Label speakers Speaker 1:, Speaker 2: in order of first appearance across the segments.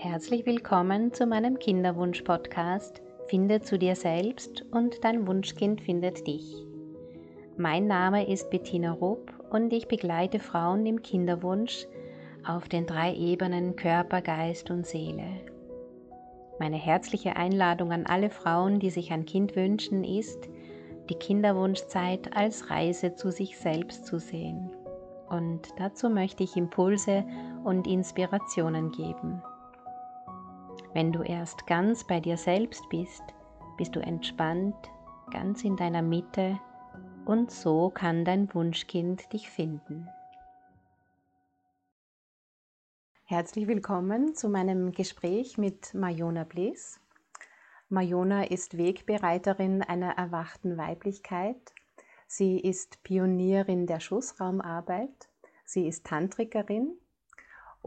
Speaker 1: Herzlich willkommen zu meinem Kinderwunsch-Podcast Finde zu dir selbst und dein Wunschkind findet dich. Mein Name ist Bettina Rupp und ich begleite Frauen im Kinderwunsch auf den drei Ebenen Körper, Geist und Seele. Meine herzliche Einladung an alle Frauen, die sich ein Kind wünschen, ist, die Kinderwunschzeit als Reise zu sich selbst zu sehen. Und dazu möchte ich Impulse und Inspirationen geben. Wenn du erst ganz bei dir selbst bist, bist du entspannt, ganz in deiner Mitte und so kann dein Wunschkind dich finden. Herzlich willkommen zu meinem Gespräch mit Majona Bliss. Majona ist Wegbereiterin einer erwachten Weiblichkeit. Sie ist Pionierin der Schussraumarbeit. Sie ist Tantrikerin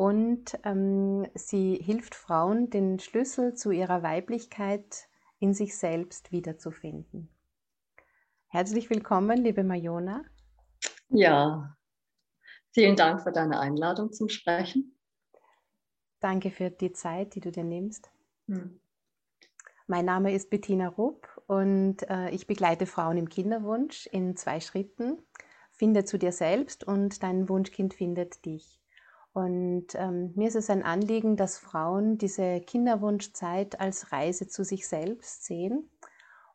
Speaker 1: und ähm, sie hilft Frauen, den Schlüssel zu ihrer Weiblichkeit in sich selbst wiederzufinden. Herzlich willkommen, liebe Majona.
Speaker 2: Ja, vielen Dank für deine Einladung zum Sprechen.
Speaker 1: Danke für die Zeit, die du dir nimmst. Hm. Mein Name ist Bettina Rupp und äh, ich begleite Frauen im Kinderwunsch in zwei Schritten. Finde zu dir selbst und dein Wunschkind findet dich. Und ähm, mir ist es ein Anliegen, dass Frauen diese Kinderwunschzeit als Reise zu sich selbst sehen.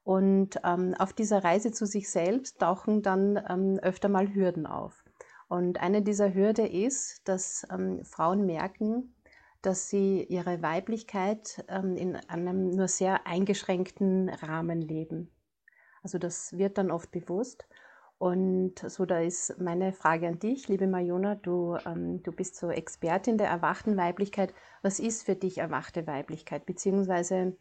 Speaker 1: Und ähm, auf dieser Reise zu sich selbst tauchen dann ähm, öfter mal Hürden auf. Und eine dieser Hürden ist, dass ähm, Frauen merken, dass sie ihre Weiblichkeit ähm, in einem nur sehr eingeschränkten Rahmen leben. Also das wird dann oft bewusst. Und so, da ist meine Frage an dich, liebe Majona, du, ähm, du bist so Expertin der erwachten Weiblichkeit. Was ist für dich erwachte Weiblichkeit? Beziehungsweise,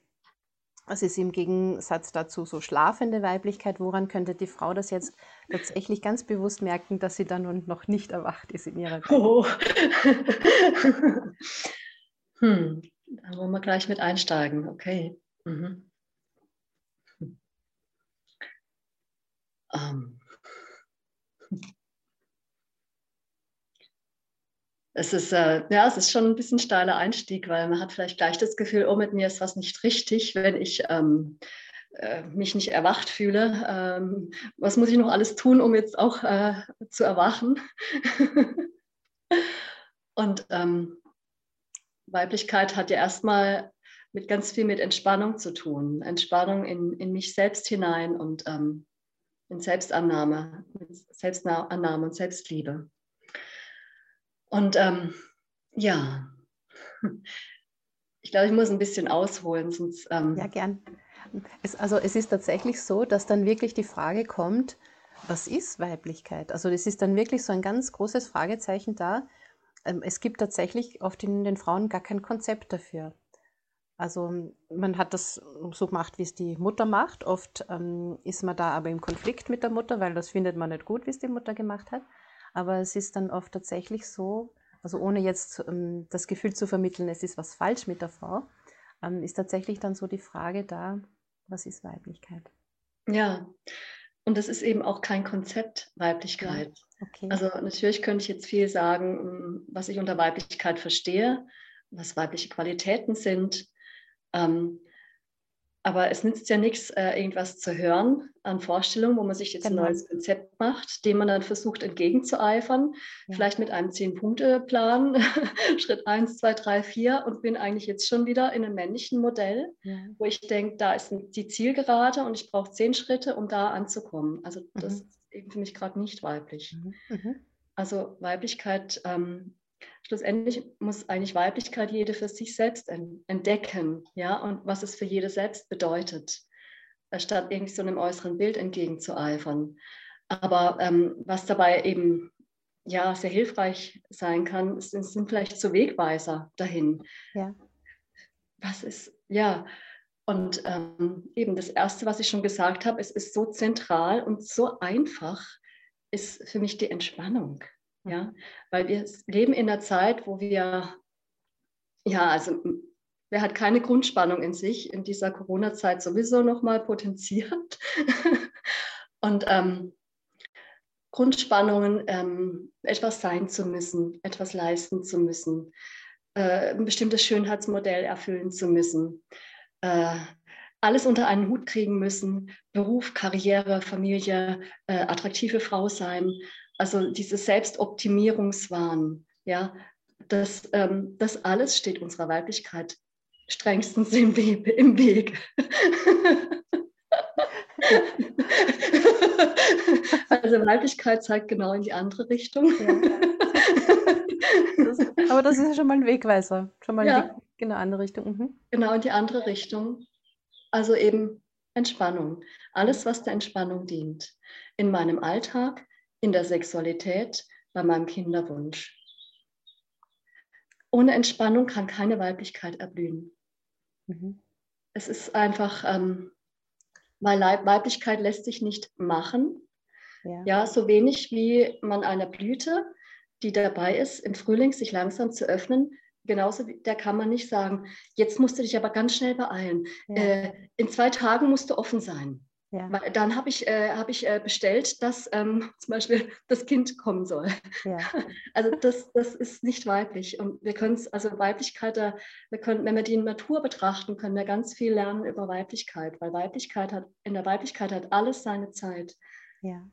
Speaker 1: was ist im Gegensatz dazu so schlafende Weiblichkeit? Woran könnte die Frau das jetzt tatsächlich ganz bewusst merken, dass sie dann noch nicht erwacht ist in ihrer Welt? Oh.
Speaker 2: hm, da wollen wir gleich mit einsteigen, okay. Mhm. Hm. Es ist, äh, ja, es ist schon ein bisschen steiler Einstieg, weil man hat vielleicht gleich das Gefühl, oh, mit mir ist was nicht richtig, wenn ich ähm, äh, mich nicht erwacht fühle. Ähm, was muss ich noch alles tun, um jetzt auch äh, zu erwachen? Und ähm, Weiblichkeit hat ja erstmal mit ganz viel mit Entspannung zu tun. Entspannung in, in mich selbst hinein und ähm, in Selbstannahme, Selbstannahme und Selbstliebe. Und ähm, ja, ich glaube, ich muss ein bisschen ausholen, sonst.
Speaker 1: Ähm ja, gern. Es, also es ist tatsächlich so, dass dann wirklich die Frage kommt, was ist Weiblichkeit? Also es ist dann wirklich so ein ganz großes Fragezeichen da. Ähm, es gibt tatsächlich oft in den Frauen gar kein Konzept dafür. Also man hat das so gemacht, wie es die Mutter macht. Oft ähm, ist man da aber im Konflikt mit der Mutter, weil das findet man nicht gut, wie es die Mutter gemacht hat. Aber es ist dann oft tatsächlich so, also ohne jetzt ähm, das Gefühl zu vermitteln, es ist was falsch mit der Frau, ähm, ist tatsächlich dann so die Frage da, was ist Weiblichkeit?
Speaker 2: Ja, und das ist eben auch kein Konzept Weiblichkeit. Okay. Also natürlich könnte ich jetzt viel sagen, was ich unter Weiblichkeit verstehe, was weibliche Qualitäten sind, ähm, aber es nützt ja nichts, äh, irgendwas zu hören an Vorstellungen, wo man sich jetzt genau. ein neues Konzept macht, dem man dann versucht entgegenzueifern, ja. vielleicht mit einem Zehn-Punkte-Plan, Schritt 1, 2, 3, 4 und bin eigentlich jetzt schon wieder in einem männlichen Modell, ja. wo ich denke, da ist die Zielgerade und ich brauche zehn Schritte, um da anzukommen. Also das mhm. ist eben für mich gerade nicht weiblich. Mhm. Mhm. Also Weiblichkeit ähm, schlussendlich muss eigentlich Weiblichkeit jede für sich selbst entdecken, ja, und was es für jede selbst bedeutet, statt irgendwie so einem äußeren Bild entgegenzueifern. Aber ähm, was dabei eben ja sehr hilfreich sein kann, sind, sind vielleicht so Wegweiser dahin. Ja. Was ist, ja, und ähm, eben das Erste, was ich schon gesagt habe, es ist so zentral und so einfach, ist für mich die Entspannung. Ja, weil wir leben in einer Zeit, wo wir, ja, also wer hat keine Grundspannung in sich, in dieser Corona-Zeit sowieso nochmal potenziert. Und ähm, Grundspannungen, ähm, etwas sein zu müssen, etwas leisten zu müssen, äh, ein bestimmtes Schönheitsmodell erfüllen zu müssen, äh, alles unter einen Hut kriegen müssen, Beruf, Karriere, Familie, äh, attraktive Frau sein. Also dieses Selbstoptimierungswahn, ja, das, ähm, das alles steht unserer Weiblichkeit strengstens im, We im Weg. also Weiblichkeit zeigt genau in die andere Richtung. Ja.
Speaker 1: Das, aber das ist ja schon mal ein Wegweiser. Schon mal ja. Weg in eine andere Richtung. Mhm.
Speaker 2: Genau in die andere Richtung. Also eben Entspannung. Alles, was der Entspannung dient. In meinem Alltag, in der Sexualität, bei meinem Kinderwunsch. Ohne Entspannung kann keine Weiblichkeit erblühen. Mhm. Es ist einfach, ähm, weil Weiblichkeit lässt sich nicht machen. Ja. ja, so wenig wie man einer Blüte, die dabei ist, im Frühling sich langsam zu öffnen, genauso, da kann man nicht sagen, jetzt musst du dich aber ganz schnell beeilen. Ja. Äh, in zwei Tagen musst du offen sein. Ja. Dann habe ich, äh, hab ich äh, bestellt, dass ähm, zum Beispiel das Kind kommen soll. Ja. Also das, das ist nicht weiblich. Und wir können es, also Weiblichkeit, wir können, wenn wir die Natur betrachten, können wir ganz viel lernen über Weiblichkeit, weil Weiblichkeit hat, in der Weiblichkeit hat alles seine Zeit. Ja.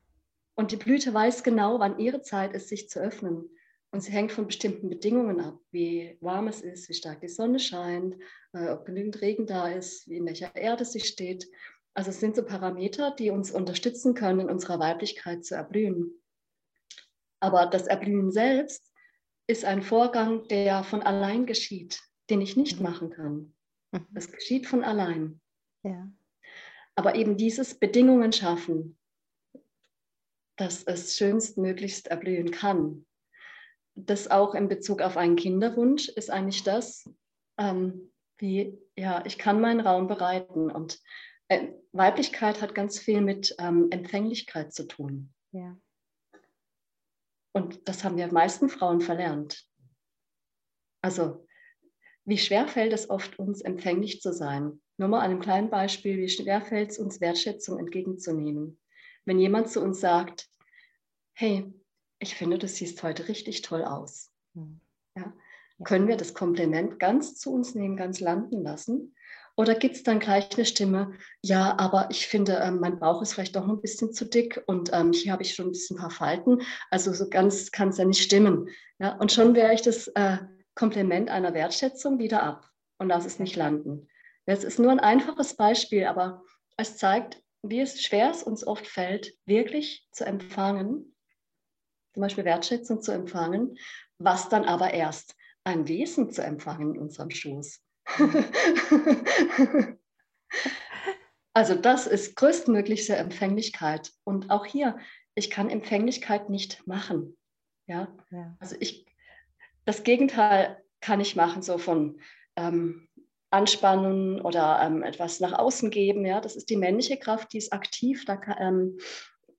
Speaker 2: Und die Blüte weiß genau, wann ihre Zeit ist, sich zu öffnen. Und sie hängt von bestimmten Bedingungen ab, wie warm es ist, wie stark die Sonne scheint, äh, ob genügend Regen da ist, wie in welcher Erde sie steht. Also es sind so Parameter, die uns unterstützen können, in unserer Weiblichkeit zu erblühen. Aber das Erblühen selbst ist ein Vorgang, der von allein geschieht, den ich nicht mhm. machen kann. Mhm. Das geschieht von allein. Ja. Aber eben dieses Bedingungen schaffen, dass es schönstmöglichst erblühen kann. Das auch in Bezug auf einen Kinderwunsch ist eigentlich das, ähm, wie, ja, ich kann meinen Raum bereiten und Weiblichkeit hat ganz viel mit ähm, Empfänglichkeit zu tun. Ja. Und das haben wir meisten Frauen verlernt. Also, wie schwer fällt es oft, uns empfänglich zu sein? Nur mal an einem kleinen Beispiel, wie schwer fällt es uns, Wertschätzung entgegenzunehmen. Wenn jemand zu uns sagt, hey, ich finde, du siehst heute richtig toll aus. Hm. Ja? Können wir das Kompliment ganz zu uns nehmen, ganz landen lassen? Oder gibt es dann gleich eine Stimme, ja, aber ich finde, ähm, mein Bauch ist vielleicht doch ein bisschen zu dick und ähm, hier habe ich schon ein bisschen ein paar Falten. Also so ganz kann es ja nicht stimmen. Ja? Und schon wäre ich das äh, Kompliment einer Wertschätzung wieder ab und lasse es nicht landen. Das ist nur ein einfaches Beispiel, aber es zeigt, wie es schwer es uns oft fällt, wirklich zu empfangen, zum Beispiel Wertschätzung zu empfangen, was dann aber erst ein Wesen zu empfangen in unserem Schoß. also das ist größtmögliche Empfänglichkeit. Und auch hier, ich kann Empfänglichkeit nicht machen. Ja, ja. also ich, das Gegenteil kann ich machen, so von ähm, Anspannen oder ähm, etwas nach außen geben. Ja, das ist die männliche Kraft, die ist aktiv. Da kann, ähm,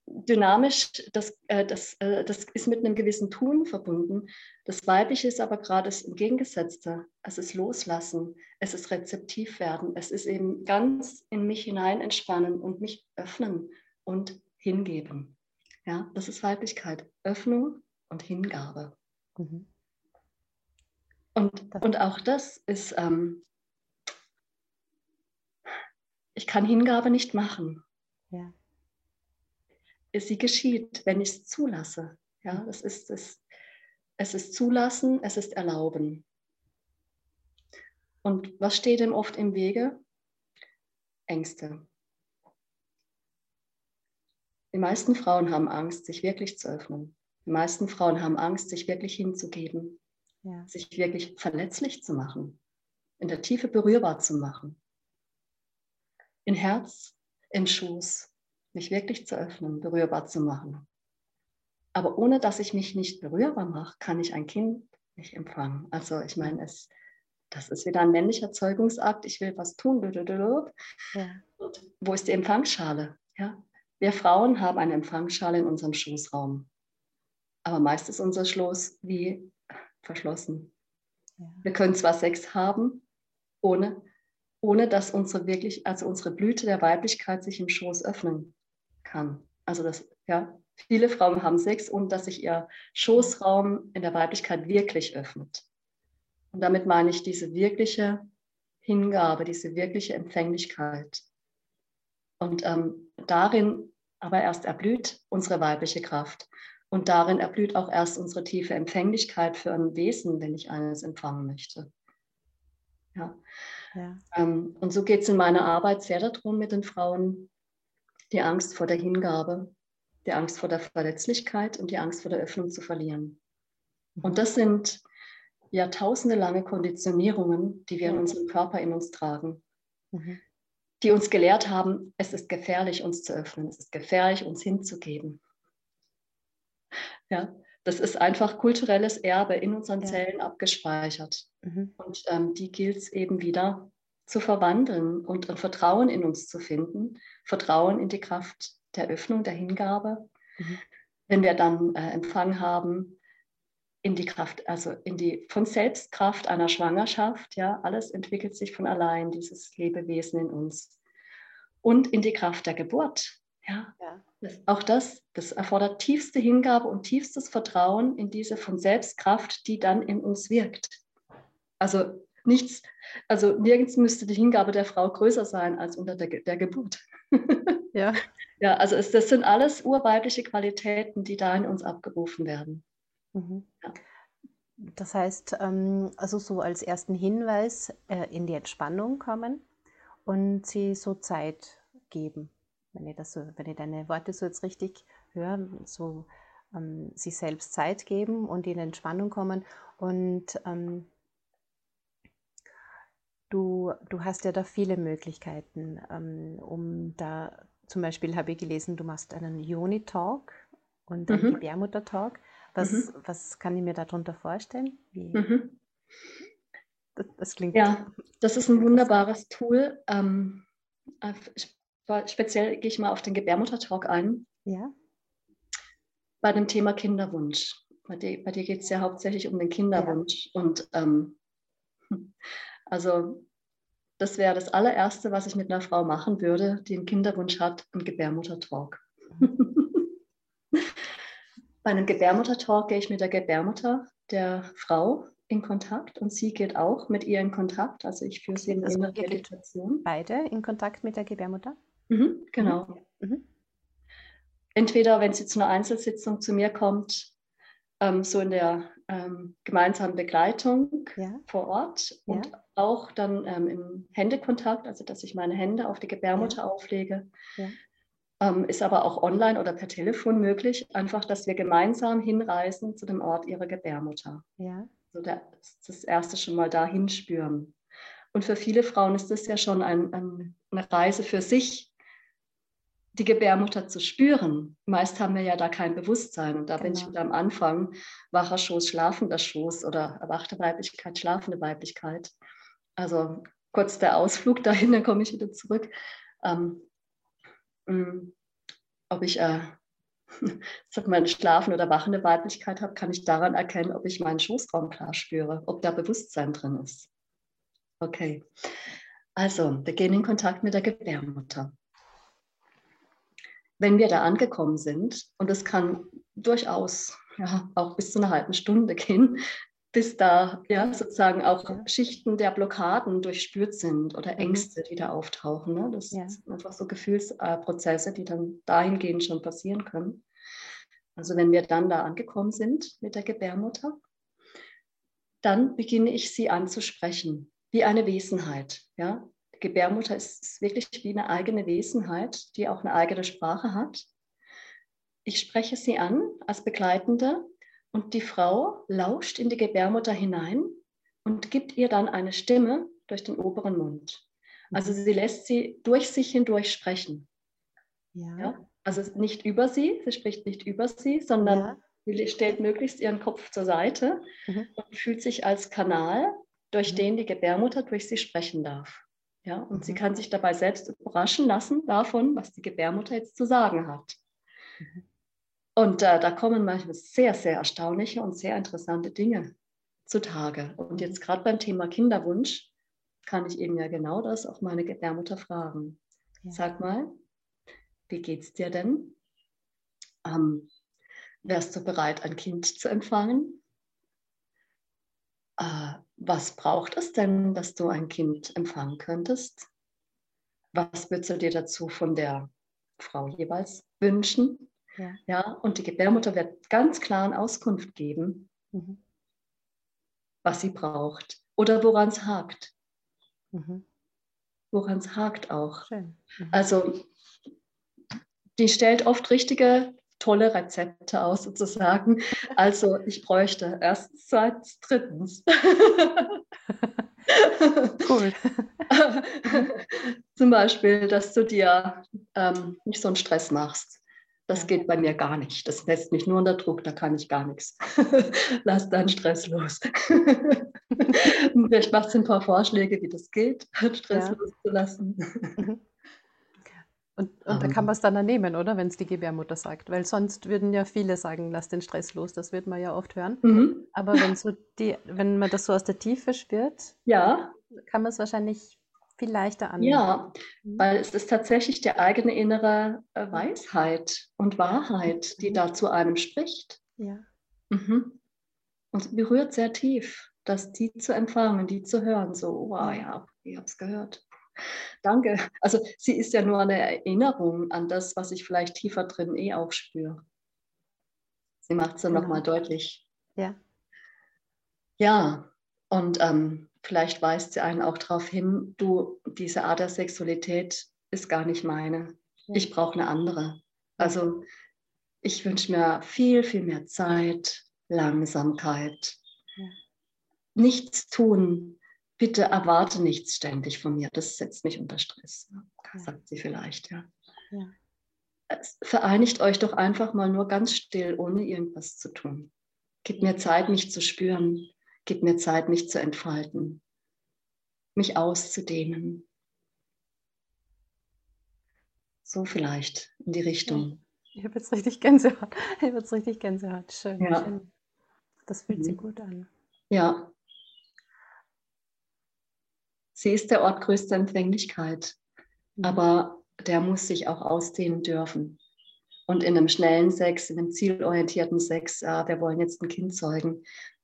Speaker 2: dynamisch, das, äh, das, äh, das ist mit einem gewissen Tun verbunden. Das Weibliche ist aber gerade das Entgegengesetzte. Es ist Loslassen, es ist rezeptiv werden, es ist eben ganz in mich hinein entspannen und mich öffnen und hingeben. Ja, das ist Weiblichkeit. Öffnung und Hingabe. Mhm. Und, und auch das ist, ähm, ich kann Hingabe nicht machen. Ja sie geschieht, wenn ich es zulasse. Ja, das ist es. Es ist zulassen, es ist erlauben. Und was steht dem oft im Wege? Ängste. Die meisten Frauen haben Angst, sich wirklich zu öffnen. Die meisten Frauen haben Angst, sich wirklich hinzugeben, ja. sich wirklich verletzlich zu machen, in der Tiefe berührbar zu machen. In Herz, in Schoß, mich wirklich zu öffnen, berührbar zu machen. Aber ohne dass ich mich nicht berührbar mache, kann ich ein Kind nicht empfangen. Also ich meine, es, das ist wieder ein männlicher Zeugungsakt. Ich will was tun. Ja. Und wo ist die Empfangsschale? Ja? Wir Frauen haben eine Empfangsschale in unserem Schoßraum. Aber meist ist unser Schoß wie verschlossen. Ja. Wir können zwar Sex haben, ohne, ohne dass unsere wirklich, also unsere Blüte der Weiblichkeit sich im Schoß öffnen kann. Also das, ja, viele Frauen haben Sex, ohne dass sich ihr Schoßraum in der Weiblichkeit wirklich öffnet. Und damit meine ich diese wirkliche Hingabe, diese wirkliche Empfänglichkeit. Und ähm, darin aber erst erblüht unsere weibliche Kraft. Und darin erblüht auch erst unsere tiefe Empfänglichkeit für ein Wesen, wenn ich eines empfangen möchte. Ja. ja. Ähm, und so geht es in meiner Arbeit sehr darum mit den Frauen, die Angst vor der Hingabe, die Angst vor der Verletzlichkeit und die Angst vor der Öffnung zu verlieren. Und das sind jahrtausende lange Konditionierungen, die wir in unserem Körper in uns tragen, mhm. die uns gelehrt haben, es ist gefährlich, uns zu öffnen, es ist gefährlich, uns hinzugeben. Ja, das ist einfach kulturelles Erbe in unseren ja. Zellen abgespeichert. Mhm. Und ähm, die gilt es eben wieder zu verwandeln und ein Vertrauen in uns zu finden, Vertrauen in die Kraft der Öffnung, der Hingabe. Mhm. Wenn wir dann äh, Empfang haben, in die Kraft, also in die von Selbstkraft einer Schwangerschaft, ja, alles entwickelt sich von allein, dieses Lebewesen in uns. Und in die Kraft der Geburt, ja. ja. Das, auch das, das erfordert tiefste Hingabe und tiefstes Vertrauen in diese von Selbstkraft, die dann in uns wirkt. Also nichts, also nirgends müsste die Hingabe der Frau größer sein als unter der, der Geburt. Ja. Ja, also es, das sind alles urweibliche Qualitäten, die da in uns abgerufen werden.
Speaker 1: Mhm. Ja. Das heißt, ähm, also so als ersten Hinweis äh, in die Entspannung kommen und sie so Zeit geben. Wenn ich, das so, wenn ich deine Worte so jetzt richtig höre, so ähm, sich selbst Zeit geben und in Entspannung kommen. Und ähm, du, du hast ja da viele Möglichkeiten, ähm, um da zum Beispiel habe ich gelesen, du machst einen Joni-Talk und einen mhm. Gebärmutter-Talk. Was, mhm. was kann ich mir darunter vorstellen? Mhm.
Speaker 2: Das, das, klingt. Ja, das ist ein wunderbares Tool. Ähm, äh, speziell gehe ich mal auf den Gebärmutter-Talk ein. Ja. Bei dem Thema Kinderwunsch. Bei dir, bei dir geht es ja hauptsächlich um den Kinderwunsch. Ja. Und ähm, also das wäre das allererste, was ich mit einer Frau machen würde, die einen Kinderwunsch hat, ein Gebärmutter-Talk. Bei einem Gebärmutter-Talk gehe ich mit der Gebärmutter der Frau in Kontakt und sie geht auch mit ihr in Kontakt. Also ich führe sie in also
Speaker 1: innere Meditation. Beide in Kontakt mit der Gebärmutter?
Speaker 2: Mhm, genau. Mhm. mhm. Entweder, wenn sie zu einer Einzelsitzung zu mir kommt, ähm, so in der ähm, gemeinsamen Begleitung ja. vor Ort und ja. Auch dann ähm, im Händekontakt, also dass ich meine Hände auf die Gebärmutter ja. auflege. Ähm, ist aber auch online oder per Telefon möglich, einfach, dass wir gemeinsam hinreisen zu dem Ort ihrer Gebärmutter. Ja. So der, das erste schon mal da hinspüren. Und für viele Frauen ist das ja schon ein, ein, eine Reise für sich, die Gebärmutter zu spüren. Meist haben wir ja da kein Bewusstsein. Und da genau. bin ich genau. wieder am Anfang, wacher Schoß, schlafender Schoß oder erwachte Weiblichkeit, schlafende Weiblichkeit. Also kurz der Ausflug dahin, dann komme ich wieder zurück. Ähm, mm, ob ich äh, sag mal, eine schlafende oder wachende Weiblichkeit habe, kann ich daran erkennen, ob ich meinen Schoßraum klar spüre, ob da Bewusstsein drin ist. Okay, also wir gehen in Kontakt mit der Gebärmutter wenn wir da angekommen sind, und das kann durchaus ja, auch bis zu einer halben Stunde gehen, bis da ja, sozusagen auch Schichten der Blockaden durchspürt sind oder mhm. Ängste, die da auftauchen. Ne? Das ja. sind einfach so Gefühlsprozesse, die dann dahingehend schon passieren können. Also wenn wir dann da angekommen sind mit der Gebärmutter, dann beginne ich sie anzusprechen, wie eine Wesenheit. Ja? Gebärmutter ist wirklich wie eine eigene Wesenheit, die auch eine eigene Sprache hat. Ich spreche sie an als Begleitende und die Frau lauscht in die Gebärmutter hinein und gibt ihr dann eine Stimme durch den oberen Mund. Also mhm. sie lässt sie durch sich hindurch sprechen. Ja. ja? Also nicht über sie, sie spricht nicht über sie, sondern ja. sie stellt möglichst ihren Kopf zur Seite mhm. und fühlt sich als Kanal, durch mhm. den die Gebärmutter durch sie sprechen darf. Ja, und mhm. sie kann sich dabei selbst überraschen lassen davon, was die Gebärmutter jetzt zu sagen hat. Und äh, da kommen manchmal sehr, sehr erstaunliche und sehr interessante Dinge zutage. Und jetzt gerade beim Thema Kinderwunsch kann ich eben ja genau das auch meine Gebärmutter fragen. Ja. Sag mal, wie geht's dir denn? Ähm, wärst du bereit, ein Kind zu empfangen? äh, was braucht es denn, dass du ein Kind empfangen könntest? Was würdest du dir dazu von der Frau jeweils wünschen? Ja. ja und die Gebärmutter wird ganz klar eine Auskunft geben, mhm. was sie braucht oder woran es hakt. Mhm. Woran es hakt auch. Mhm. Also die stellt oft richtige tolle Rezepte aus sozusagen. Also ich bräuchte erstens, zweitens, drittens. cool. Zum Beispiel, dass du dir ähm, nicht so einen Stress machst. Das geht bei mir gar nicht. Das lässt mich nur unter Druck, da kann ich gar nichts. Lass deinen Stress los. Vielleicht machst du ein paar Vorschläge, wie das geht, Stress ja. loszulassen. Mhm.
Speaker 1: Und, und da kann man es dann nehmen, oder? Wenn es die Gebärmutter sagt. Weil sonst würden ja viele sagen, lass den Stress los. Das wird man ja oft hören. Mhm. Aber wenn, so die, wenn man das so aus der Tiefe spürt, ja. kann man es wahrscheinlich viel leichter annehmen.
Speaker 2: Ja, mhm. weil es ist tatsächlich die eigene innere äh, Weisheit und Wahrheit, die mhm. da zu einem spricht. Ja. Mhm. Und berührt sehr tief, das die zu empfangen, die zu hören. So, wow, ja, ich habe es gehört. Danke. Also sie ist ja nur eine Erinnerung an das, was ich vielleicht tiefer drin eh auch spüre. Sie macht es dann genau. nochmal deutlich. Ja. Ja, und ähm, vielleicht weist sie einen auch darauf hin, du, diese Art der Sexualität ist gar nicht meine. Ich brauche eine andere. Also ich wünsche mir viel, viel mehr Zeit, Langsamkeit, ja. nichts tun, bitte erwarte nichts ständig von mir. Das setzt mich unter Stress, ja. sagt sie vielleicht, ja. ja. Vereinigt euch doch einfach mal nur ganz still, ohne irgendwas zu tun. Gib mir Zeit, mich zu spüren. Gib mir Zeit, mich zu entfalten, mich auszudehnen. So vielleicht in die Richtung.
Speaker 1: Ich habe jetzt richtig Gänsehaut. Ich habe jetzt richtig Gänsehaut. Schön. Ja. schön. Das fühlt mhm. sich gut an.
Speaker 2: Ja, Sie ist der Ort größter Empfänglichkeit, mhm. aber der muss sich auch ausdehnen dürfen. Und in einem schnellen Sex, in einem zielorientierten Sex, äh, wir wollen jetzt ein Kind zeugen,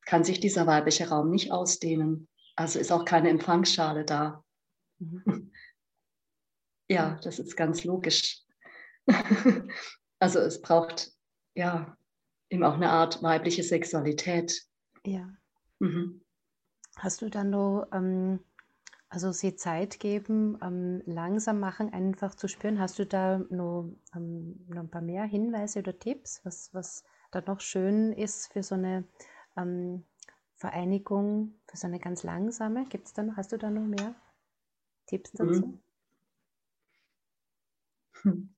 Speaker 2: kann sich dieser weibliche Raum nicht ausdehnen. Also ist auch keine Empfangsschale da. Mhm. Ja, das ist ganz logisch. also es braucht ja eben auch eine Art weibliche Sexualität.
Speaker 1: Ja. Mhm. Hast du dann noch ähm, also sie Zeit geben, ähm, langsam machen, einfach zu spüren. Hast du da noch, ähm, noch ein paar mehr Hinweise oder Tipps, was, was da noch schön ist für so eine ähm, Vereinigung, für so eine ganz langsame? Gibt's da noch, hast du da noch mehr Tipps dazu?
Speaker 2: Mhm.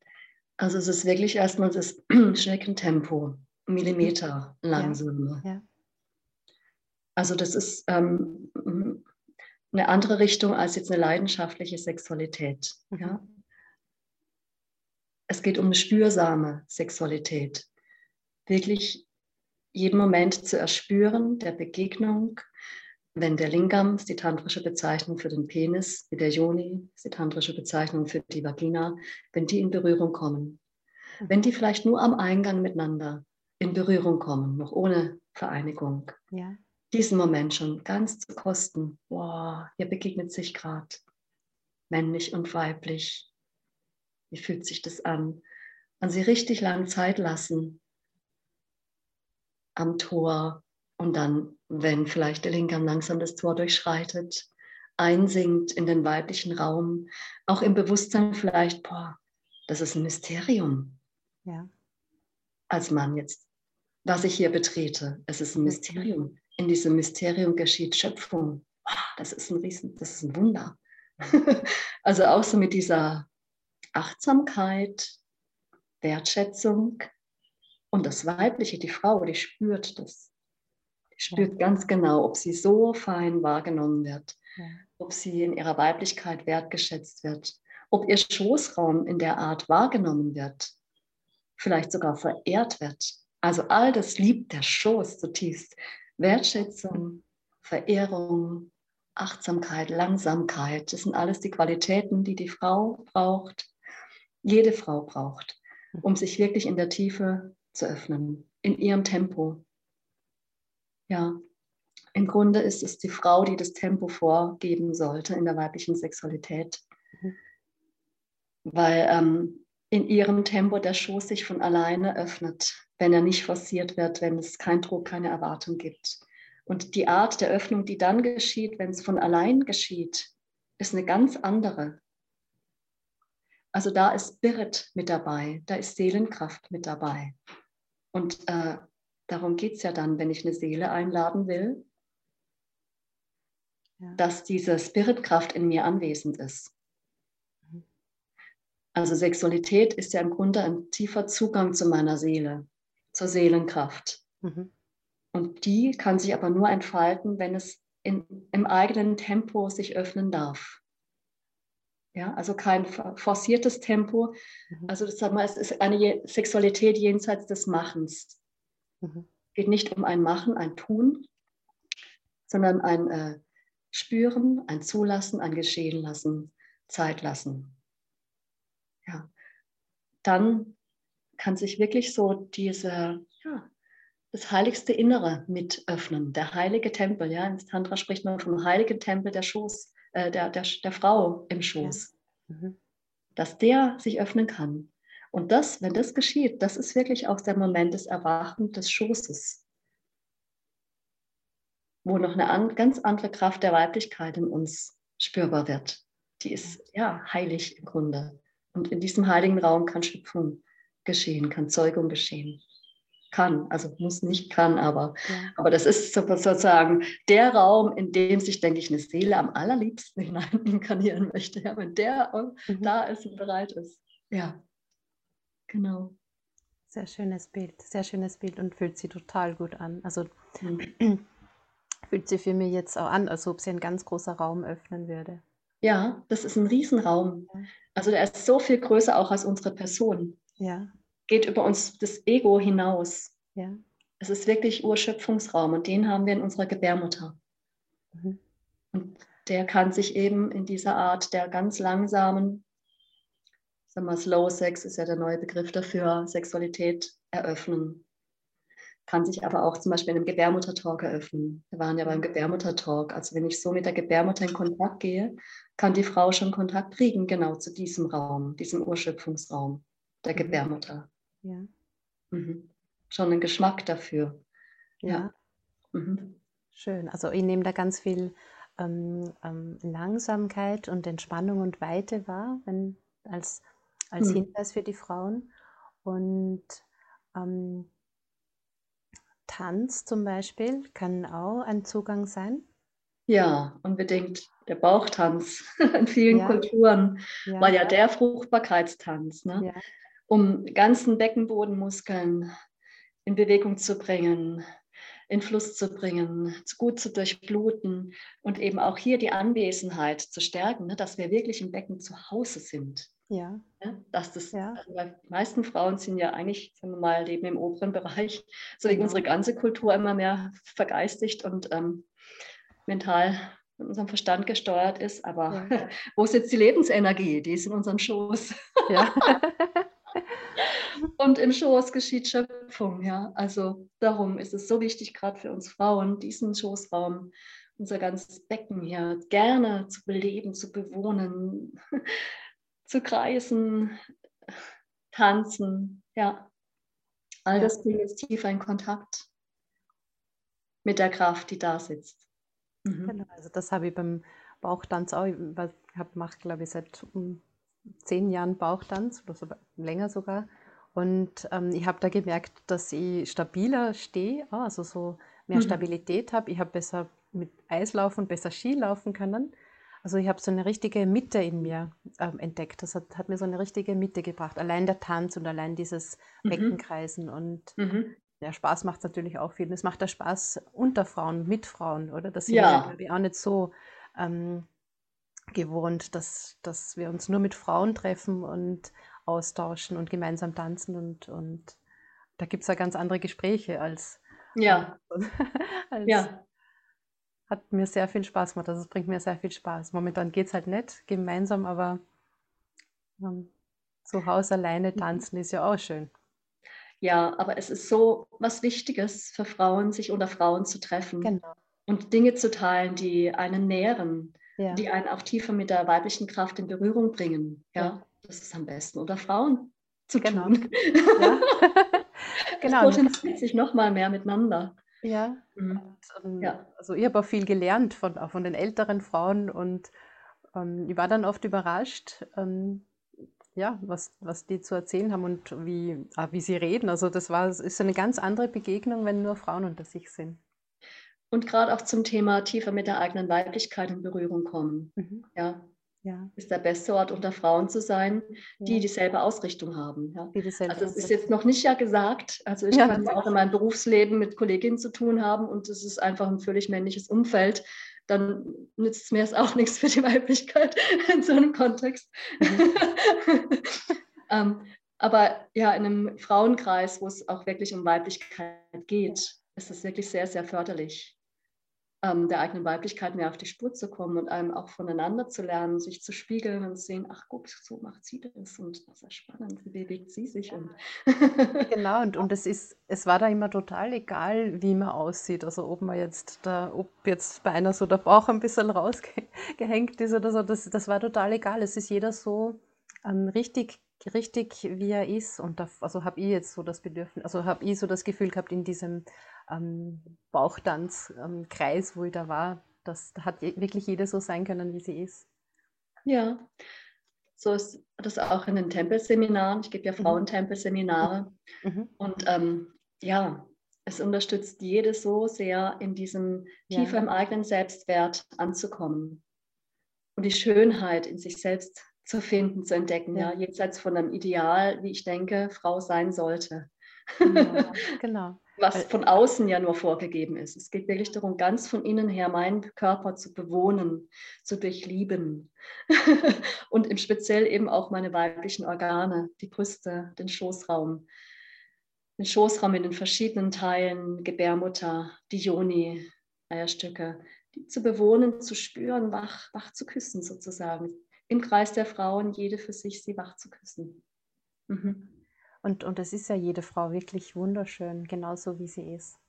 Speaker 2: Also es ist wirklich erstmal das Schneckentempo, Millimeter langsam. Ja. ja. Also das ist ähm, eine andere Richtung als jetzt eine leidenschaftliche Sexualität. Mhm. Ja? Es geht um eine spürsame Sexualität. Wirklich jeden Moment zu erspüren, der Begegnung, wenn der Lingam ist die tantrische Bezeichnung für den Penis, wie der Yoni ist die tantrische Bezeichnung für die Vagina, wenn die in Berührung kommen. Wenn die vielleicht nur am Eingang miteinander in Berührung kommen, noch ohne Vereinigung. Ja diesen Moment schon ganz zu kosten. Wow, hier begegnet sich gerade männlich und weiblich. Wie fühlt sich das an? Und sie richtig lang Zeit lassen am Tor und dann, wenn vielleicht der Linke langsam das Tor durchschreitet, einsinkt in den weiblichen Raum, auch im Bewusstsein vielleicht, boah, das ist ein Mysterium. Ja. Als Mann jetzt, was ich hier betrete, es ist ein Mysterium in diesem Mysterium geschieht Schöpfung. Das ist ein Riesen, das ist ein Wunder. also auch so mit dieser Achtsamkeit, Wertschätzung und das Weibliche, die Frau, die spürt das. Die spürt ja. ganz genau, ob sie so fein wahrgenommen wird, ja. ob sie in ihrer Weiblichkeit wertgeschätzt wird, ob ihr Schoßraum in der Art wahrgenommen wird, vielleicht sogar verehrt wird. Also all das liebt der Schoß zutiefst. Wertschätzung, Verehrung, Achtsamkeit, Langsamkeit, das sind alles die Qualitäten, die die Frau braucht, jede Frau braucht, um sich wirklich in der Tiefe zu öffnen, in ihrem Tempo. Ja, Im Grunde ist es die Frau, die das Tempo vorgeben sollte in der weiblichen Sexualität. Mhm. Weil ähm, in ihrem Tempo der Schoß sich von alleine öffnet, wenn er nicht forciert wird, wenn es keinen Druck, keine Erwartung gibt. Und die Art der Öffnung, die dann geschieht, wenn es von allein geschieht, ist eine ganz andere. Also da ist Spirit mit dabei, da ist Seelenkraft mit dabei. Und äh, darum geht es ja dann, wenn ich eine Seele einladen will, ja. dass diese Spiritkraft in mir anwesend ist. Mhm. Also Sexualität ist ja im Grunde ein tiefer Zugang zu meiner Seele, zur Seelenkraft. Mhm. Und die kann sich aber nur entfalten, wenn es in, im eigenen Tempo sich öffnen darf. Ja, also kein forciertes Tempo. Mhm. Also das sag mal, es ist eine Sexualität jenseits des Machens. Mhm. Geht nicht um ein Machen, ein Tun, sondern ein äh, Spüren, ein Zulassen, ein Geschehen lassen, Zeit lassen. Ja, dann kann sich wirklich so diese ja, das heiligste Innere mit öffnen, der heilige Tempel. Ja, im Tantra spricht man vom heiligen Tempel der Schoß, äh, der, der, der Frau im Schoß, ja. mhm. dass der sich öffnen kann. Und das, wenn das geschieht, das ist wirklich auch der Moment des Erwachens des Schoßes, wo noch eine an, ganz andere Kraft der Weiblichkeit in uns spürbar wird. Die ist ja heilig im Grunde. Und in diesem heiligen Raum kann Schöpfung geschehen, kann Zeugung geschehen kann. Also muss nicht kann, aber, ja. aber das ist sozusagen der Raum, in dem sich, denke ich, eine Seele am allerliebsten hinein inkarnieren möchte. Ja, wenn der mhm. da ist und bereit ist. Ja, genau.
Speaker 1: Sehr schönes Bild, sehr schönes Bild und fühlt sich total gut an. Also mhm. fühlt sich für mich jetzt auch an, als ob sie ein ganz großer Raum öffnen würde.
Speaker 2: Ja, das ist ein Riesenraum. Also der ist so viel größer auch als unsere Person.
Speaker 1: Ja
Speaker 2: geht über uns das Ego hinaus.
Speaker 1: Ja.
Speaker 2: Es ist wirklich Urschöpfungsraum und den haben wir in unserer Gebärmutter. Mhm. Und der kann sich eben in dieser Art der ganz langsamen, sagen wir Slow Sex ist ja der neue Begriff dafür, Sexualität eröffnen. Kann sich aber auch zum Beispiel in einem Gebärmuttertalk eröffnen. Wir waren ja beim Gebärmuttertalk. Also wenn ich so mit der Gebärmutter in Kontakt gehe, kann die Frau schon Kontakt kriegen, genau zu diesem Raum, diesem Urschöpfungsraum der mhm. Gebärmutter.
Speaker 1: Ja.
Speaker 2: Mhm. Schon einen Geschmack dafür.
Speaker 1: Ja. ja. Mhm. Schön. Also ich nehme da ganz viel ähm, ähm, Langsamkeit und Entspannung und Weite wahr, wenn, als, als mhm. Hinweis für die Frauen. Und ähm, Tanz zum Beispiel kann auch ein Zugang sein.
Speaker 2: Ja, unbedingt. Der Bauchtanz in vielen ja. Kulturen ja. war ja der Fruchtbarkeitstanz. Ne? Ja um ganzen Beckenbodenmuskeln in Bewegung zu bringen, in Fluss zu bringen, gut zu durchbluten und eben auch hier die Anwesenheit zu stärken, ne, dass wir wirklich im Becken zu Hause sind.
Speaker 1: Ja.
Speaker 2: ja dass das, ja. Also die meisten Frauen sind ja eigentlich, sagen wir mal, leben im oberen Bereich, so wie genau. unsere ganze Kultur immer mehr vergeistigt und ähm, mental mit unserem Verstand gesteuert ist. Aber ja. wo ist jetzt die Lebensenergie? Die ist in unserem Schoß. Ja. Und im Schoß geschieht Schöpfung, ja. Also darum ist es so wichtig, gerade für uns Frauen, diesen Schoßraum, unser ganzes Becken hier gerne zu beleben, zu bewohnen, zu kreisen, tanzen, ja. All das bringt jetzt tiefer in Kontakt mit der Kraft, die da sitzt.
Speaker 1: Mhm. Genau, also das habe ich beim Bauchtanz auch, ich mache, glaube ich, seit zehn Jahren Bauchtanz oder so, länger sogar. Und ähm, ich habe da gemerkt, dass ich stabiler stehe, also so mehr mhm. Stabilität habe. Ich habe besser mit Eislaufen, besser Ski laufen können. Also ich habe so eine richtige Mitte in mir ähm, entdeckt. Das hat, hat, mir so eine richtige Mitte gebracht. Allein der Tanz und allein dieses mhm. Beckenkreisen. Und mhm. ja, Spaß macht natürlich auch viel. Und es macht da Spaß unter Frauen, mit Frauen, oder? Das sind ja, glaube ich, auch nicht so ähm, gewohnt, dass, dass wir uns nur mit Frauen treffen und austauschen und gemeinsam tanzen und, und da gibt es ja ganz andere Gespräche als.
Speaker 2: Ja.
Speaker 1: als, ja. Hat mir sehr viel Spaß gemacht. Also es bringt mir sehr viel Spaß. Momentan geht es halt nicht gemeinsam, aber ähm, zu Hause alleine mhm. tanzen ist ja auch schön.
Speaker 2: Ja, aber es ist so was Wichtiges für Frauen, sich unter Frauen zu treffen.
Speaker 1: Genau.
Speaker 2: und Dinge zu teilen, die einen nähren, ja. die einen auch tiefer mit der weiblichen Kraft in Berührung bringen. Ja, ja. das ist am besten unter Frauen zu genau. tun. Ja. genau. Das potenziert sich noch mal mehr miteinander.
Speaker 1: Ja. Mhm. Und, um, ähm, ja. Also ich habe auch viel gelernt von, auch von den älteren Frauen und ähm, ich war dann oft überrascht, ähm, ja, was, was die zu erzählen haben und wie, ah, wie sie reden. Also das war, ist eine ganz andere Begegnung, wenn nur Frauen unter sich sind.
Speaker 2: Und gerade auch zum Thema tiefer mit der eigenen Weiblichkeit in Berührung kommen. Mhm. Ja, ja. ist der beste Ort unter Frauen zu sein, die ja. dieselbe Ausrichtung haben. Ja. Dieselbe also es ist jetzt noch nicht ja gesagt, also ich ja, kann auch in meinem Berufsleben mit Kolleginnen zu tun haben und es ist einfach ein völlig männliches Umfeld, dann nützt mir es auch nichts für die Weiblichkeit in so einem Kontext. Mhm. ähm, aber ja, in einem Frauenkreis, wo es auch wirklich um Weiblichkeit geht, ist es wirklich sehr, sehr förderlich ähm, der eigenen Weiblichkeit mehr auf die Spur zu kommen und einem auch voneinander zu lernen, sich zu spiegeln und sehen, ach guck, so macht sie das und das ist spannend, wie bewegt sie sich. Und
Speaker 1: genau, und, und es ist, es war da immer total egal, wie man aussieht. Also ob man jetzt da, ob jetzt bei einer so der Bauch ein bisschen rausgehängt ist oder so, das, das war total egal. Es ist jeder so ähm, richtig richtig, wie er ist. Und da, also habe ich jetzt so das Bedürfnis, also habe ich so das Gefühl gehabt in diesem ähm, Bauchtanzkreis, ähm, wo ich da war, das, da hat wirklich jede so sein können, wie sie ist.
Speaker 2: Ja, so ist das auch in den Tempelseminaren. Ich gebe ja mhm. Frauentempelseminare. Mhm. Und ähm, ja, es unterstützt jede so sehr, in diesem tiefer ja. im eigenen Selbstwert anzukommen und die Schönheit in sich selbst zu finden, zu entdecken, ja, ja jenseits von einem Ideal, wie ich denke, Frau sein sollte.
Speaker 1: Ja, genau
Speaker 2: was von außen ja nur vorgegeben ist. Es geht wirklich darum, ganz von innen her meinen Körper zu bewohnen, zu durchlieben. und im Speziell eben auch meine weiblichen Organe, die Brüste, den Schoßraum. Den Schoßraum in den verschiedenen Teilen, Gebärmutter, die Joni, Eierstücke, die zu bewohnen, zu spüren, wach, wach zu küssen sozusagen. Im Kreis der Frauen, jede für sich, sie wach zu küssen.
Speaker 1: Mhm. Und, und es ist ja jede Frau wirklich wunderschön, genauso wie sie ist.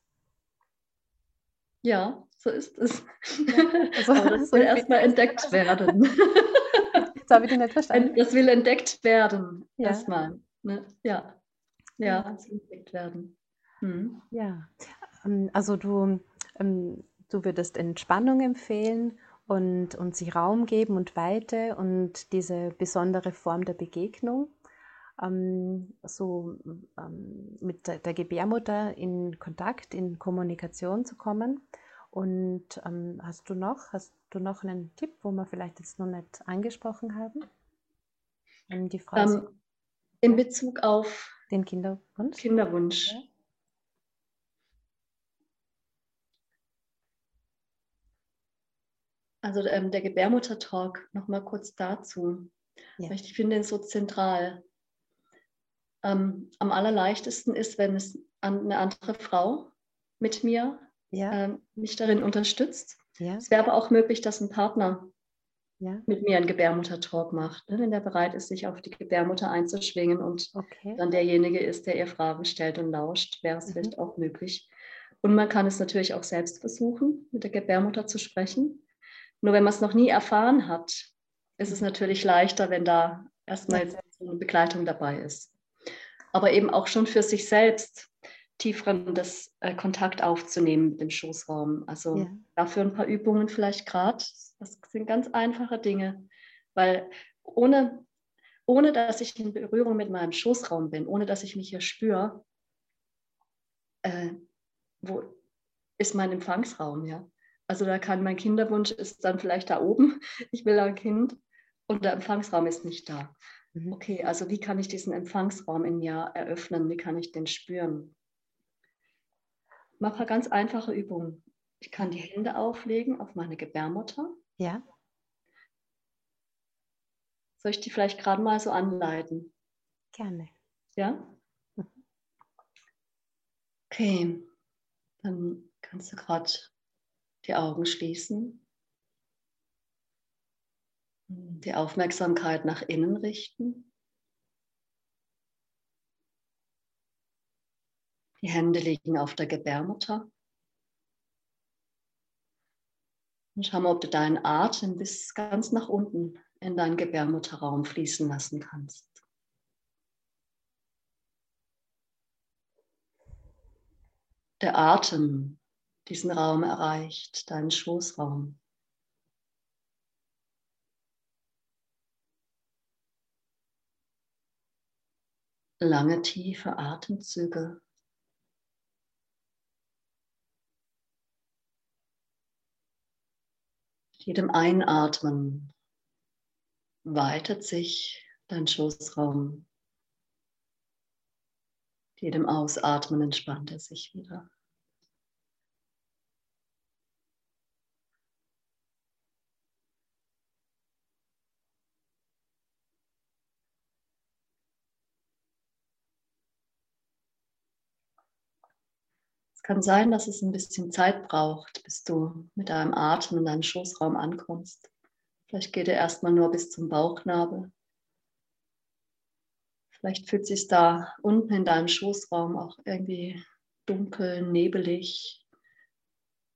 Speaker 2: Ja, so ist es. Ja, also, Aber das soll erstmal entdeckt werden.
Speaker 1: Jetzt habe ich nicht verstanden.
Speaker 2: Das will entdeckt werden, ja. erstmal. Ne? Ja. ja, das will entdeckt werden.
Speaker 1: Hm. Ja, ähm, also du, ähm, du würdest Entspannung empfehlen und, und sich Raum geben und Weite und diese besondere Form der Begegnung ähm, so ähm, mit der, Gebärmutter in Kontakt, in Kommunikation zu kommen. Und ähm, hast du noch, hast du noch einen Tipp, wo wir vielleicht jetzt noch nicht angesprochen haben?
Speaker 2: Ähm, die Frage. Ähm, in Bezug auf
Speaker 1: den Kinderwunsch.
Speaker 2: Kinderwunsch. Ja. Also ähm, der Gebärmutter-Talk, nochmal kurz dazu. Ja. Ich finde ihn so zentral ähm, am allerleichtesten ist, wenn es eine andere Frau mit mir ja. ähm, mich darin unterstützt. Ja. Es wäre aber auch möglich, dass ein Partner ja. mit mir einen Gebärmutter-Talk macht, ne, wenn der bereit ist, sich auf die Gebärmutter einzuschwingen und okay. dann derjenige ist, der ihr Fragen stellt und lauscht, wäre es mhm. vielleicht auch möglich. Und man kann es natürlich auch selbst versuchen, mit der Gebärmutter zu sprechen. Nur wenn man es noch nie erfahren hat, ist es natürlich leichter, wenn da erstmal eine Begleitung dabei ist aber eben auch schon für sich selbst tieferen das äh, Kontakt aufzunehmen mit dem Schoßraum. Also ja. dafür ein paar Übungen vielleicht gerade. Das sind ganz einfache Dinge, weil ohne, ohne dass ich in Berührung mit meinem Schoßraum bin, ohne dass ich mich hier spüre, äh, wo ist mein Empfangsraum, ja? Also da kann mein Kinderwunsch ist dann vielleicht da oben, ich will ein Kind und der Empfangsraum ist nicht da. Mhm. Okay, also wie kann ich diesen Empfangsraum in mir eröffnen? Wie kann ich den spüren? Ich mache eine ganz einfache Übung. Ich kann die Hände auflegen auf meine Gebärmutter.
Speaker 1: Ja.
Speaker 2: Soll ich die vielleicht gerade mal so anleiten?
Speaker 1: Gerne.
Speaker 2: Ja? Mhm. Okay, dann kannst du gerade die Augen schließen die Aufmerksamkeit nach innen richten. Die Hände liegen auf der Gebärmutter. Und schau mal, ob du deinen Atem bis ganz nach unten in deinen Gebärmutterraum fließen lassen kannst. Der Atem diesen Raum erreicht, deinen Schoßraum. Lange tiefe Atemzüge jedem Einatmen weitet sich dein Schoßraum. Jedem Ausatmen entspannt er sich wieder. Es kann sein, dass es ein bisschen Zeit braucht, bis du mit deinem Atem in deinen Schoßraum ankommst. Vielleicht geht er erstmal nur bis zum Bauchnabel. Vielleicht fühlt sich da unten in deinem Schoßraum auch irgendwie dunkel, nebelig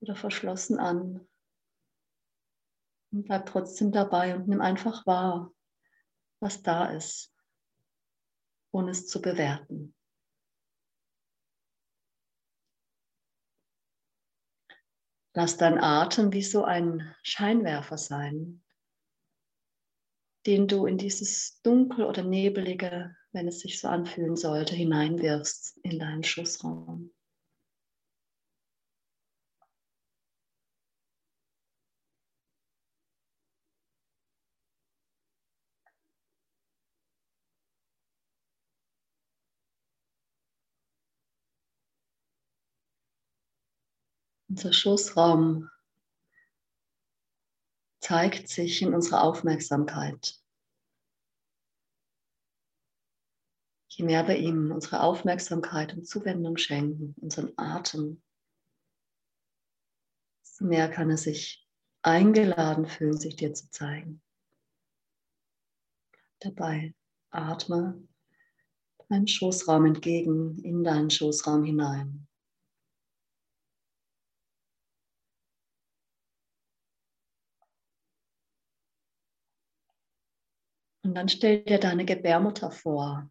Speaker 2: oder verschlossen an. Und bleib trotzdem dabei und nimm einfach wahr, was da ist, ohne es zu bewerten. Lass dein Atem wie so ein Scheinwerfer sein, den du in dieses Dunkel oder Nebelige, wenn es sich so anfühlen sollte, hineinwirfst in deinen Schussraum. Unser Schoßraum zeigt sich in unserer Aufmerksamkeit. Je mehr wir ihm unsere Aufmerksamkeit und Zuwendung schenken, unseren Atem, desto mehr kann er sich eingeladen fühlen, sich dir zu zeigen. Dabei atme deinen Schoßraum entgegen, in deinen Schoßraum hinein. Dann stell dir deine Gebärmutter vor,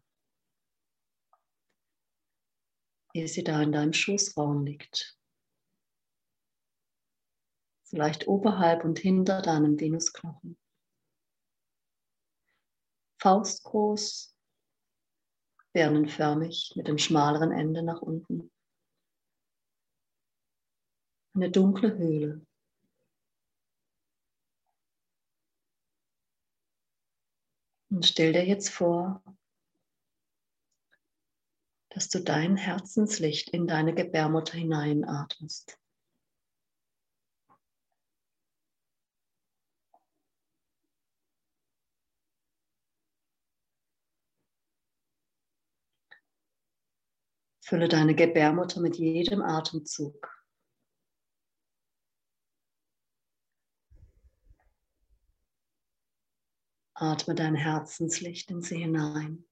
Speaker 2: wie sie da in deinem Schoßraum liegt. Vielleicht oberhalb und hinter deinem Venusknochen. Faustgroß, birnenförmig mit dem schmaleren Ende nach unten. Eine dunkle Höhle. Und stell dir jetzt vor, dass du dein Herzenslicht in deine Gebärmutter hineinatmest. Fülle deine Gebärmutter mit jedem Atemzug. Atme dein Herzenslicht in sie hinein.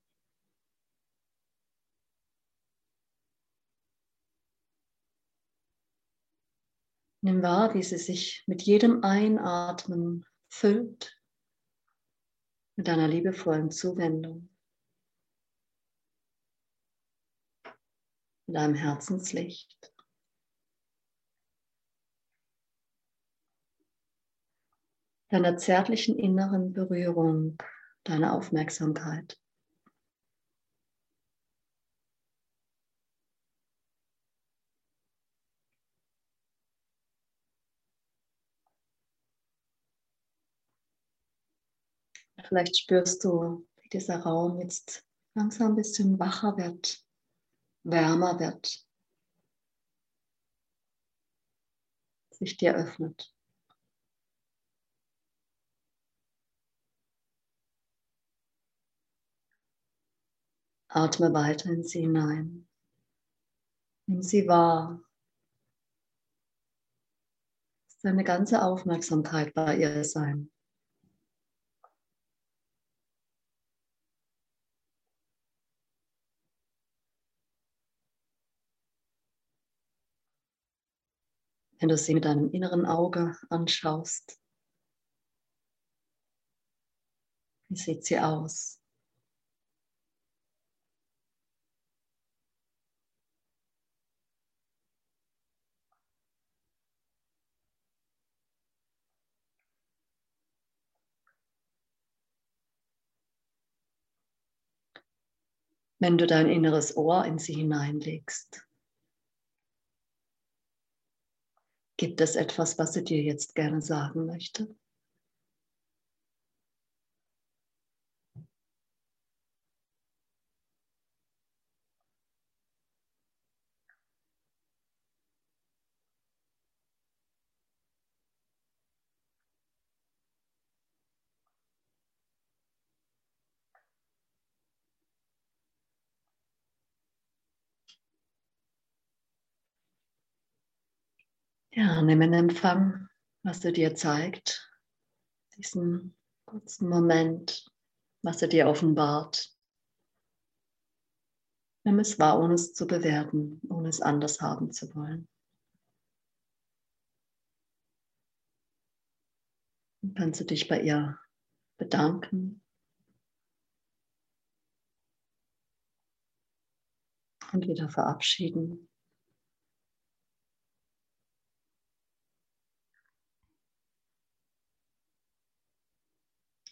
Speaker 2: Nimm wahr, wie sie sich mit jedem Einatmen füllt mit deiner liebevollen Zuwendung, mit deinem Herzenslicht. Deiner zärtlichen inneren Berührung, deiner Aufmerksamkeit. Vielleicht spürst du, wie dieser Raum jetzt langsam ein bisschen wacher wird, wärmer wird, sich dir öffnet. Atme weiter in sie hinein. Nimm sie wahr. Deine ganze Aufmerksamkeit bei ihr sein. wenn du sie mit deinem inneren Auge anschaust. Wie sieht sie aus? Wenn du dein inneres Ohr in sie hineinlegst, gibt es etwas, was sie dir jetzt gerne sagen möchte? Ja, nimm in Empfang, was er dir zeigt, diesen kurzen Moment, was er dir offenbart. Nimm es wahr, ohne es zu bewerten, ohne es anders haben zu wollen. Dann kannst du dich bei ihr bedanken und wieder verabschieden.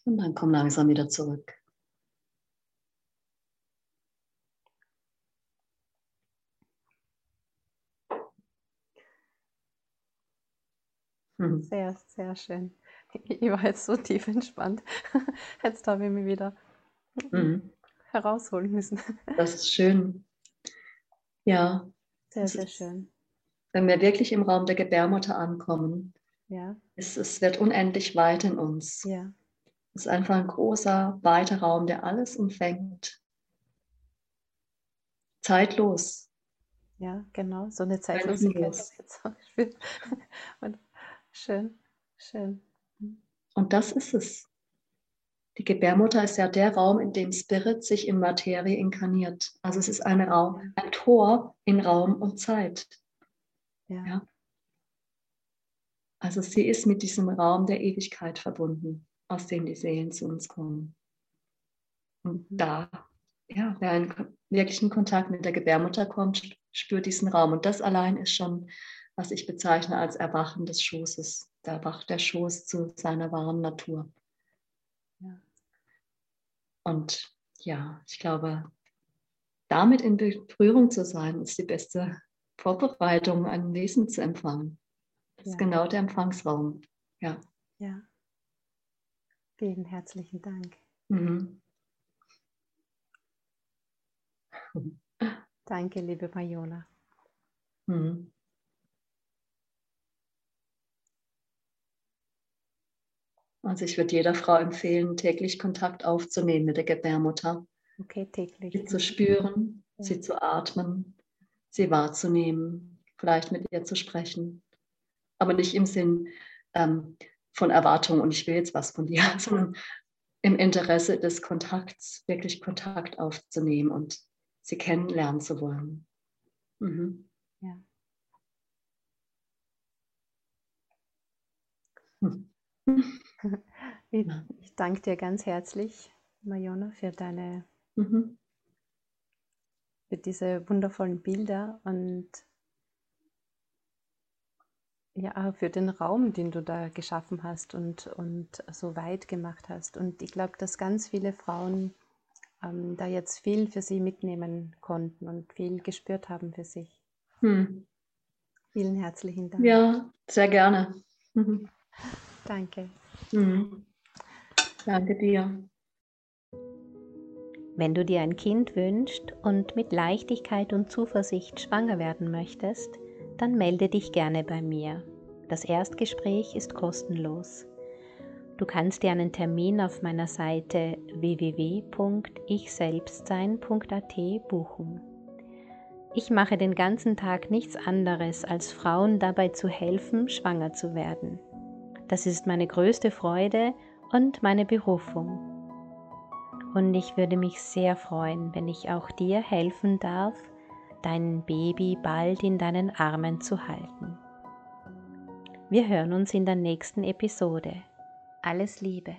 Speaker 2: Und dann komm langsam wieder zurück.
Speaker 1: Hm. Sehr, sehr schön. Ich war jetzt so tief entspannt. Jetzt habe ich mich wieder mhm. herausholen müssen.
Speaker 2: Das ist schön. Ja.
Speaker 1: Sehr, sehr schön.
Speaker 2: Wenn wir wirklich im Raum der Gebärmutter ankommen,
Speaker 1: ja.
Speaker 2: es, es wird unendlich weit in uns.
Speaker 1: Ja.
Speaker 2: Es ist einfach ein großer, weiter Raum, der alles umfängt. Zeitlos.
Speaker 1: Ja, genau, so eine Zeitlosigkeit. schön, schön.
Speaker 2: Und das ist es. Die Gebärmutter ist ja der Raum, in dem Spirit sich in Materie inkarniert. Also es ist ein Raum, ein Tor in Raum und Zeit.
Speaker 1: Ja. ja.
Speaker 2: Also sie ist mit diesem Raum der Ewigkeit verbunden aus denen die Seelen zu uns kommen. Und mhm. da, ja, wer in wirklichen Kontakt mit der Gebärmutter kommt, spürt diesen Raum. Und das allein ist schon, was ich bezeichne als Erwachen des Schoßes. Da erwacht der Schoß zu seiner wahren Natur.
Speaker 1: Ja.
Speaker 2: Und ja, ich glaube, damit in Berührung zu sein, ist die beste Vorbereitung, ein Wesen zu empfangen. Das ja. ist genau der Empfangsraum. Ja.
Speaker 1: Ja. Vielen herzlichen Dank.
Speaker 2: Mhm.
Speaker 1: Danke, liebe Majola.
Speaker 2: Mhm. Also ich würde jeder Frau empfehlen, täglich Kontakt aufzunehmen mit der Gebärmutter.
Speaker 1: Okay, täglich.
Speaker 2: Sie zu spüren, ja. sie zu atmen, sie wahrzunehmen, vielleicht mit ihr zu sprechen. Aber nicht im Sinn, ähm, von Erwartung und ich will jetzt was von dir, sondern im Interesse des Kontakts, wirklich Kontakt aufzunehmen und sie kennenlernen zu wollen.
Speaker 1: Mhm. Ja. Ich, ich, danke dir ganz herzlich, Majona, für deine, mhm. für diese wundervollen Bilder und ja, für den Raum, den du da geschaffen hast und, und so weit gemacht hast. Und ich glaube, dass ganz viele Frauen ähm, da jetzt viel für sie mitnehmen konnten und viel gespürt haben für sich. Hm. Vielen herzlichen Dank.
Speaker 2: Ja, sehr gerne.
Speaker 1: Mhm. Danke.
Speaker 2: Mhm. Danke dir.
Speaker 1: Wenn du dir ein Kind wünschst und mit Leichtigkeit und Zuversicht schwanger werden möchtest, dann melde dich gerne bei mir. Das Erstgespräch ist kostenlos. Du kannst dir einen Termin auf meiner Seite www.ichselbstsein.at buchen. Ich mache den ganzen Tag nichts anderes, als Frauen dabei zu helfen, schwanger zu werden. Das ist meine größte Freude und meine Berufung. Und ich würde mich sehr freuen, wenn ich auch dir helfen darf, dein Baby bald in deinen Armen zu halten. Wir hören uns in der nächsten Episode. Alles Liebe.